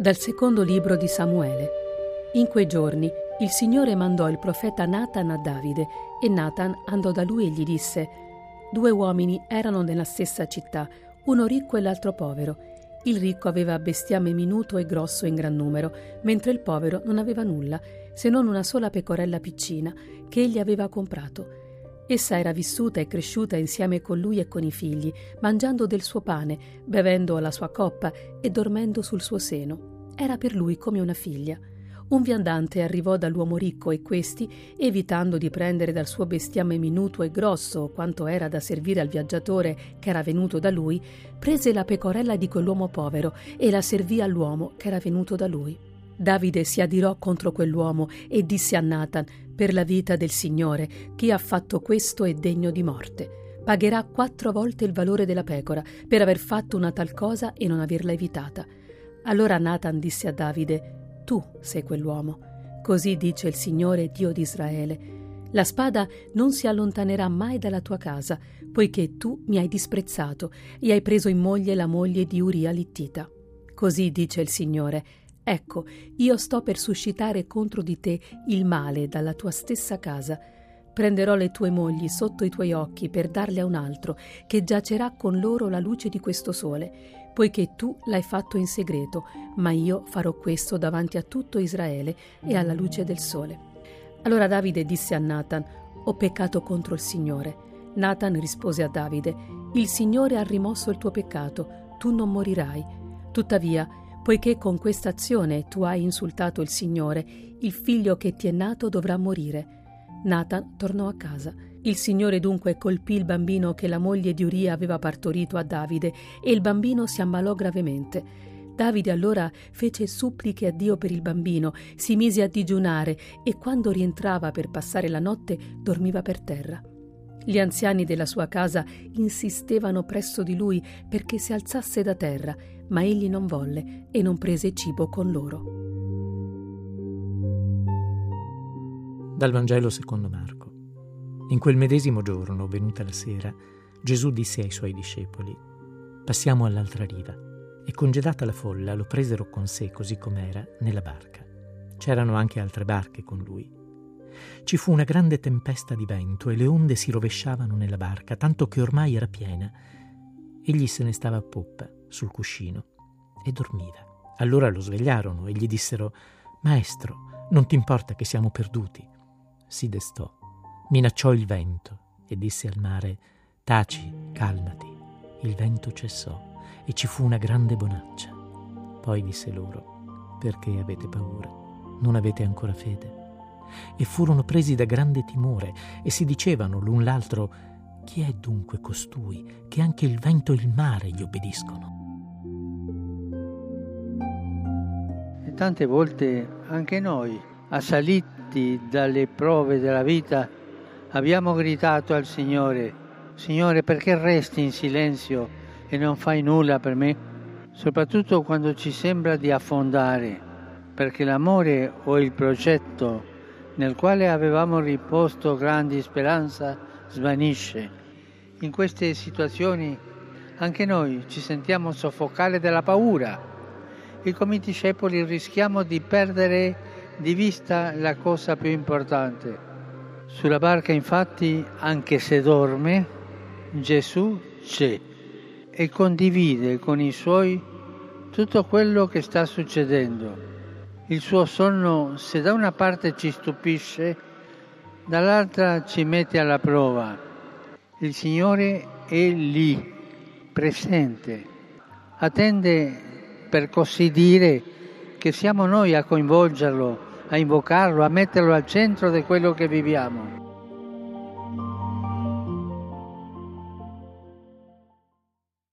Dal secondo libro di Samuele. In quei giorni il Signore mandò il profeta Nathan a Davide e Nathan andò da lui e gli disse: Due uomini erano nella stessa città, uno ricco e l'altro povero. Il ricco aveva bestiame minuto e grosso in gran numero, mentre il povero non aveva nulla, se non una sola pecorella piccina che egli aveva comprato. Essa era vissuta e cresciuta insieme con lui e con i figli, mangiando del suo pane, bevendo alla sua coppa e dormendo sul suo seno. Era per lui come una figlia. Un viandante arrivò dall'uomo ricco e questi, evitando di prendere dal suo bestiame minuto e grosso quanto era da servire al viaggiatore che era venuto da lui, prese la pecorella di quell'uomo povero e la servì all'uomo che era venuto da lui. Davide si adirò contro quell'uomo e disse a Nathan: Per la vita del Signore, chi ha fatto questo è degno di morte. Pagherà quattro volte il valore della pecora per aver fatto una tal cosa e non averla evitata. Allora Nathan disse a Davide: Tu sei quell'uomo. Così dice il Signore Dio di Israele. La spada non si allontanerà mai dalla tua casa, poiché tu mi hai disprezzato e hai preso in moglie la moglie di Uria Littita. Così dice il Signore: Ecco, io sto per suscitare contro di te il male dalla tua stessa casa. Prenderò le tue mogli sotto i tuoi occhi per darle a un altro, che giacerà con loro la luce di questo sole, poiché tu l'hai fatto in segreto, ma io farò questo davanti a tutto Israele e alla luce del sole. Allora Davide disse a Nathan, Ho peccato contro il Signore. Nathan rispose a Davide, Il Signore ha rimosso il tuo peccato, tu non morirai. Tuttavia, Poiché con questa azione tu hai insultato il Signore, il figlio che ti è nato dovrà morire. Nathan tornò a casa. Il Signore dunque colpì il bambino che la moglie di Uria aveva partorito a Davide e il bambino si ammalò gravemente. Davide allora fece suppliche a Dio per il bambino, si mise a digiunare e quando rientrava per passare la notte dormiva per terra. Gli anziani della sua casa insistevano presso di lui perché si alzasse da terra, ma egli non volle e non prese cibo con loro. Dal Vangelo secondo Marco. In quel medesimo giorno, venuta la sera, Gesù disse ai suoi discepoli, Passiamo all'altra riva. E congedata la folla lo presero con sé così com'era nella barca. C'erano anche altre barche con lui ci fu una grande tempesta di vento e le onde si rovesciavano nella barca, tanto che ormai era piena. Egli se ne stava a poppa, sul cuscino, e dormiva. Allora lo svegliarono e gli dissero, Maestro, non ti importa che siamo perduti? Si destò, minacciò il vento e disse al mare, Taci, calmati. Il vento cessò e ci fu una grande bonaccia. Poi disse loro, Perché avete paura? Non avete ancora fede? E furono presi da grande timore e si dicevano l'un l'altro chi è dunque costui che anche il vento e il mare gli obbediscono? E tante volte anche noi, assaliti dalle prove della vita, abbiamo gridato al Signore, Signore perché resti in silenzio e non fai nulla per me? Soprattutto quando ci sembra di affondare, perché l'amore o il progetto nel quale avevamo riposto grandi speranza svanisce. In queste situazioni anche noi ci sentiamo soffocare dalla paura e come i discepoli rischiamo di perdere di vista la cosa più importante. Sulla barca infatti, anche se dorme, Gesù c'è e condivide con i suoi tutto quello che sta succedendo il suo sonno, se da una parte ci stupisce, dall'altra ci mette alla prova. Il Signore è lì, presente, attende per così dire che siamo noi a coinvolgerlo, a invocarlo, a metterlo al centro di quello che viviamo.